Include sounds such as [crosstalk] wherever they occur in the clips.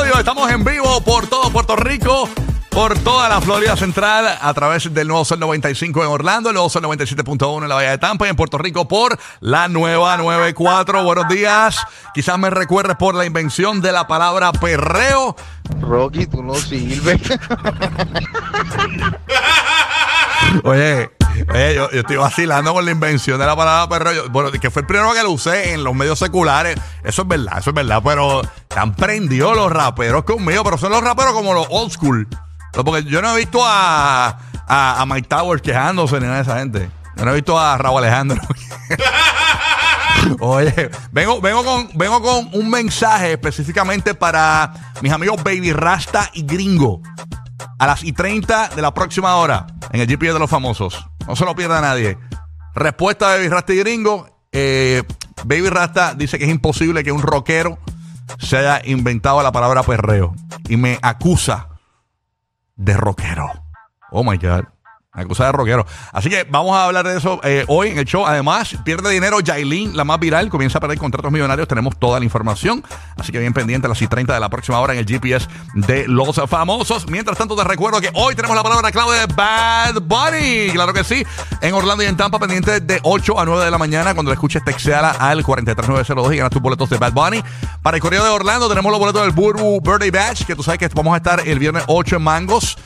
Radio. Estamos en vivo por todo Puerto Rico. Por toda la Florida Central a través del nuevo Sol 95 en Orlando, el nuevo Sol 97.1 en la Bahía de Tampa y en Puerto Rico por la nueva 94. Buenos días. Quizás me recuerdes por la invención de la palabra perreo. Rocky, tú no sirves. Oye, oye, yo, estoy vacilando con la invención de la palabra perreo. Yo- bueno, que fue el primero que lo usé en los medios seculares. Eso es verdad, eso es verdad. Pero han prendido los raperos conmigo, pero son los raperos como los old school. Porque yo no he visto a, a, a Mike Towers quejándose ni nada de esa gente. Yo no he visto a Raúl Alejandro. [laughs] Oye, vengo, vengo, con, vengo con un mensaje específicamente para mis amigos Baby Rasta y Gringo. A las y 30 de la próxima hora en el GPS de los famosos. No se lo pierda nadie. Respuesta de Baby Rasta y Gringo. Eh, Baby Rasta dice que es imposible que un rockero se haya inventado la palabra perreo. Y me acusa de rockero. Oh my God. Me acusa de rockero. Así que vamos a hablar de eso eh, hoy en el show. Además, pierde dinero Jailin, la más viral. Comienza a perder contratos millonarios. Tenemos toda la información. Así que bien pendiente a las y 30 de la próxima hora en el GPS de los famosos. Mientras tanto, te recuerdo que hoy tenemos la palabra clave de Bad Bunny. Claro que sí. En Orlando y en Tampa, pendiente de 8 a 9 de la mañana. Cuando la escuches, texteala al 43902 y ganas tus boletos de Bad Bunny. Para el correo de Orlando, tenemos los boletos del Burbu Birthday Batch, que tú sabes que vamos a estar el viernes 8 en Mangos.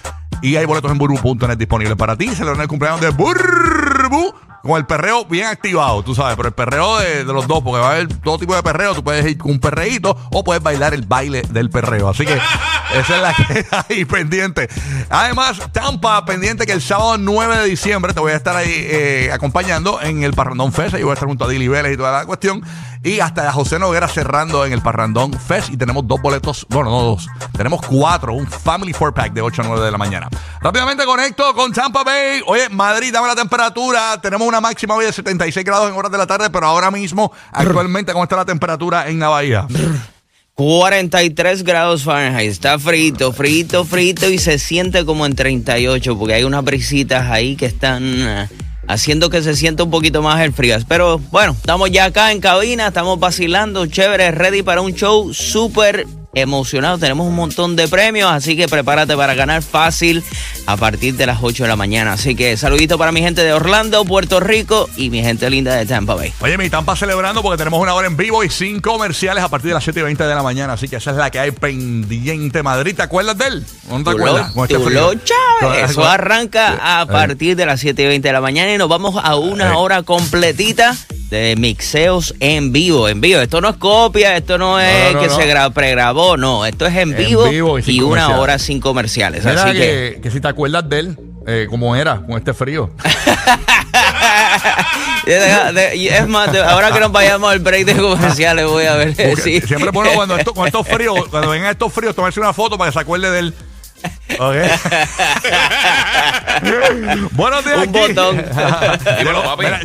Y hay boletos en burbu.net disponibles para ti. Celebran el cumpleaños de Burbu con el perreo bien activado, tú sabes, pero el perreo de, los dos, porque va a haber todo tipo de perreo. Tú puedes ir con un perreíto o puedes bailar el baile del perreo. Así que esa es la [laughs] que hay pendiente. Además, Tampa, pendiente que el sábado 9 de diciembre te voy a estar ahí eh, acompañando en el Parrandón Fest. Ahí voy a estar junto a Dili Vélez y toda la cuestión. Y hasta José Noguera cerrando en el Parrandón Fest. Y tenemos dos boletos, bueno, no dos, tenemos cuatro, un Family Four Pack de 8 a 9 de la mañana. Rápidamente conecto con Tampa Bay. Oye, Madrid, dame la temperatura. Tenemos una máxima hoy de 76 grados en horas de la tarde, pero ahora mismo, actualmente, ¿cómo está la temperatura en la bahía? 43 grados Fahrenheit. Está frito, frito, frito y se siente como en 38 porque hay unas brisitas ahí que están eh, haciendo que se sienta un poquito más el frío. Pero bueno, estamos ya acá en cabina, estamos vacilando, chévere, ready para un show súper emocionado. Tenemos un montón de premios, así que prepárate para ganar fácil a partir de las 8 de la mañana. Así que saludito para mi gente de Orlando, Puerto Rico y mi gente linda de Tampa Bay. Oye, mi Tampa celebrando porque tenemos una hora en vivo y sin comerciales a partir de las 7 y 20 de la mañana. Así que esa es la que hay pendiente. Madrid, ¿te acuerdas de él? ¿No te acuerdas? Este tú frío. lo Chávez. Eso Con- arranca a partir de las 7 y 20 de la mañana y nos vamos a una hora completita de mixeos en vivo. En vivo. Esto no es copia, esto no es no, que no. se gra- pregrabó, no. Esto es en En vivo, vivo y una hora sin comerciales. Mira Así que, que. que si te acuerdas de él, eh, como era con este frío. [laughs] Es más, ahora que nos vayamos al break de comerciales, voy a ver. Sí. Siempre bueno cuando esto, con estos fríos, cuando vengan estos fríos, tomarse una foto para que se acuerde de él. [laughs] Buenos días, Un botón. [laughs]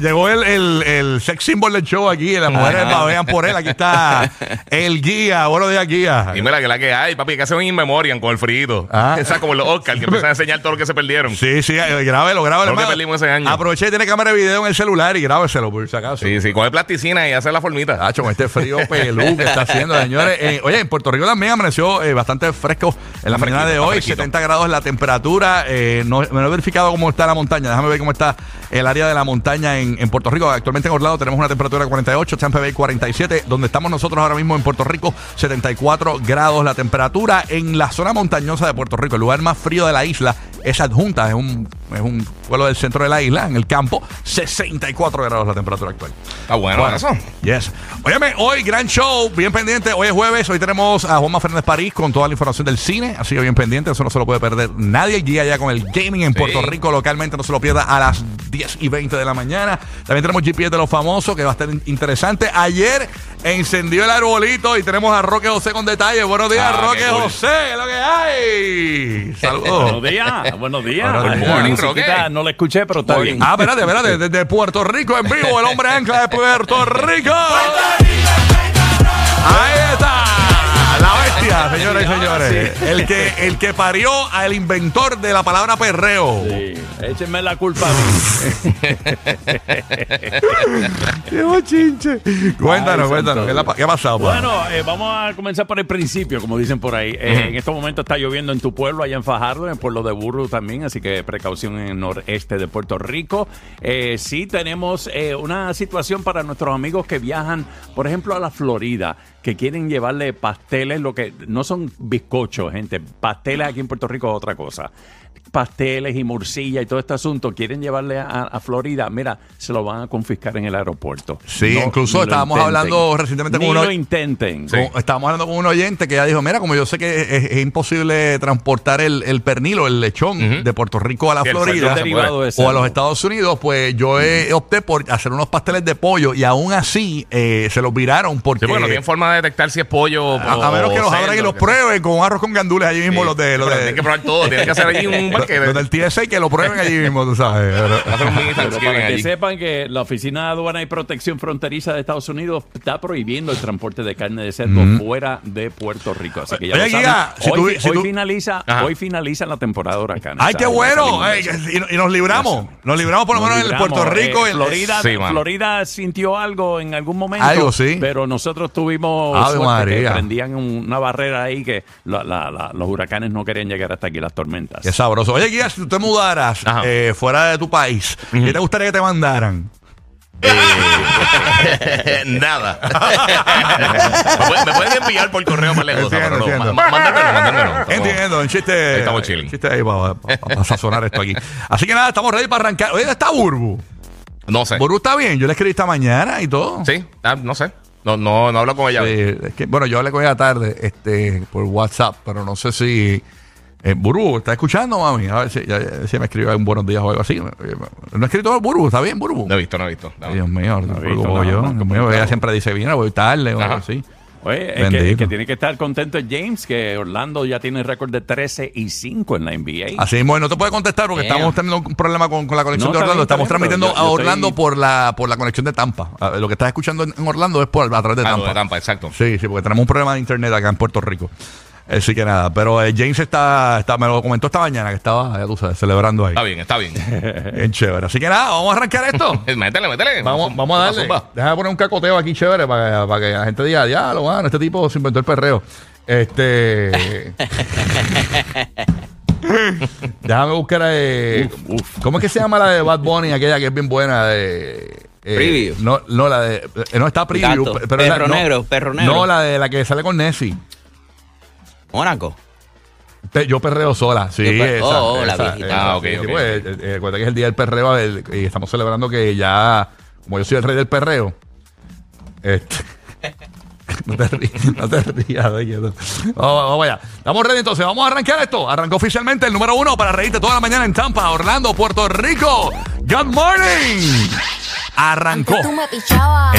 Llegó el, el, el sex symbol del show aquí. Las mujeres la por él. Aquí está el guía. Buenos días, guía. Dímela que la que hay, papi. Que hacen un in memoriam con el frío. Ah. Esa como los Oscar que empiezan a enseñar todo lo que se perdieron. Sí, sí. Eh, grábelo, grábelo. Lo que perdimos. Aproveché y tiene cámara de video en el celular y grábeselo por si acaso. Sí, sí. Coge plasticina y hace la formita. Hacho, con este frío pelú que está haciendo, señores. Eh, oye, en Puerto Rico también amaneció eh, bastante fresco en la mañana de hoy. 40 grados la temperatura. Eh, no, no, he verificado cómo está la montaña. Déjame ver cómo está el área de la montaña en, Puerto Rico. Actualmente en Orlando tenemos una temperatura de 48, Tampa Bay 47. Donde estamos nosotros ahora mismo en Puerto Rico, 74 grados la temperatura. En la zona montañosa de Puerto Rico, el lugar más frío de la isla, es adjunta, es un, es un pueblo del centro de la isla, en el campo. 64 grados la temperatura actual. Está bueno, Bueno, eso. Yes. Óyeme, hoy gran show, bien pendiente. Hoy es jueves, hoy tenemos a Juanma Fernández París con toda la información del cine, así que bien pendiente, eso no se lo puede perder nadie. Guía ya con el gaming en Sí. Puerto Rico localmente, no se lo pierda a las 10 y 20 de la mañana. También tenemos GPS de los famosos, que va a estar in- interesante. Ayer encendió el arbolito y tenemos a Roque José con detalles. Buenos días, Ah, Roque. José, ¿qué es lo que hay? [laughs] Saludos. Buenos días, buenos días. Morning, musiquita Roque. No la escuché, pero está bien. Ah, espérate, espérate, desde Puerto Rico en vivo, el hombre ancla de Puerto Rico. Ahí está. Bestia, señores y señores. El que, el que parió al inventor de la palabra perreo. Sí, échenme la culpa a mí. [laughs] Qué bochinche. Cuéntanos, Ay, cuéntanos. ¿Qué, la pa- qué ha pasado? pa? Bueno, eh, vamos a comenzar por el principio, como dicen por ahí. Eh, En estos momentos está lloviendo en tu pueblo, allá en Fajardo, en el pueblo de Burro también, así que precaución en el noreste de Puerto Rico. Eh, sí tenemos una situación para nuestros amigos que viajan, por ejemplo, a la Florida, que quieren llevarle pasteles, lo que no son bizcochos, gente. Pasteles aquí en Puerto Rico es otra cosa. Pasteles y morcilla y todo este asunto, quieren llevarle a, a Florida, mira, se lo van a confiscar en el aeropuerto. Sí, No, incluso estábamos intenten. hablando recientemente con Ni uno- lo intenten. Con- estábamos hablando con un oyente que ya dijo, mira, como yo sé que es, es imposible transportar el, el pernil o el lechón de Puerto Rico a la Sí, Florida o a los Estados Unidos, pues yo eh, opté por hacer unos pasteles de pollo y aún así eh, se los viraron porque... Sí, bueno, no tienen forma de detectar si es pollo o a, a menos que los abran y los prueben con arroz con gandules allí mismo, los de... Los de Tienen que probar todo. Tienen que hacer allí [laughs] un los, banquete. los del TSA que lo prueben allí mismo, tú sabes. [laughs] Un Pero para que allí. sepan que la Oficina de Aduana y Protección Fronteriza de Estados Unidos está prohibiendo el transporte de carne de cerdo fuera de Puerto Rico. Así que ya Oye, lo saben. Giga, si hoy, tú- fi- si hoy tú- finaliza, Ajá. hoy finaliza la temporada de huracanes. ¡Ay, qué bueno! Y, y nos libramos. Nos libramos por lo Nos menos en. Puerto Rico. Eh, el- Florida, Sí. Florida sintió algo en algún momento. Algo, sí. Pero nosotros tuvimos Ave suerte que María. prendían un- una barrera ahí que la- la- la- los huracanes no querían llegar hasta aquí, las tormentas. Qué sabroso. Oye, Guía, si tú te mudaras Ajá. eh, fuera de tu país, ¿qué te gustaría que te mandaran? [laughs] Nada. me, pueden, me pueden enviar por correo más lejos. Entiendo, pero no, entiendo. ma- Mándamelo, mándamelo. Entiendo, un chiste. Estamos chilling. un chiste ahí para, sazonar esto aquí. Así que nada, estamos ready para arrancar. Oye, está Burbu. No sé. Burbu está bien. Yo le escribí esta mañana y todo. Sí, ah, no sé. No, no, no hablo con ella. Sí, es que, bueno, yo hablé con ella tarde este, por WhatsApp, pero no sé si. Eh, Burbu, ¿está escuchando, mami? A ver si, ya- ya- si me escribe un buenos días o algo así. No ha escrito Burbu, ¿está bien, Burbu? No he visto, no he visto. No. Dios mío, no, visto yo. no, Dios mío, ella siempre dice, viene, voy tarde o algo así. Oye, el que, el tiene que estar contento es James, que Orlando ya tiene récord de 13 y 5 en la NBA. Así mismo, no te puede contestar porque estamos teniendo un problema con, con la conexión No, de Orlando. bien, estamos bien, transmitiendo yo- a Orlando estoy- por la por la conexión de Tampa. Ah, Lo que estás escuchando en, Orlando es por, a través de Ah, Tampa. lo de Tampa, exacto. Sí, sí, porque tenemos un problema de internet acá en Puerto Rico. Así que nada, pero eh, James está, está, me lo comentó esta mañana que estaba, ya tú sabes, celebrando ahí. Está bien, está bien. [laughs] Bien chévere. Así que nada, vamos a arrancar esto. [laughs] métele, métele. Vamos, vamos a darle. Déjame poner un cacoteo aquí chévere para, para que la gente diga, ya, lo bueno, este tipo se inventó el perreo. Este. [laughs] Déjame buscar eh, ¿Cómo es que se llama la de Bad Bunny, aquella que es bien buena de. eh, Preview. No, no, la de. eh, no está preview. Gato. la- Perro no, negro, perro negro. No, la de la que sale con Nessie. Mónaco. Yo perreo sola, sí. Yo per- esa, oh, oh, la esa, viejita. esa, Ah, ok, sí, pues, eh, eh, que es el día del perreo el- y estamos celebrando que ya, como yo soy el rey del perreo, este, [laughs] no te rías, no te rías, quieto. Vamos, vamos allá. Estamos ready entonces, vamos a arrancar esto. Arrancó oficialmente el número uno para reírte toda la mañana en Tampa, Orlando, Puerto Rico. Good morning. Arrancó tú me pichabas. el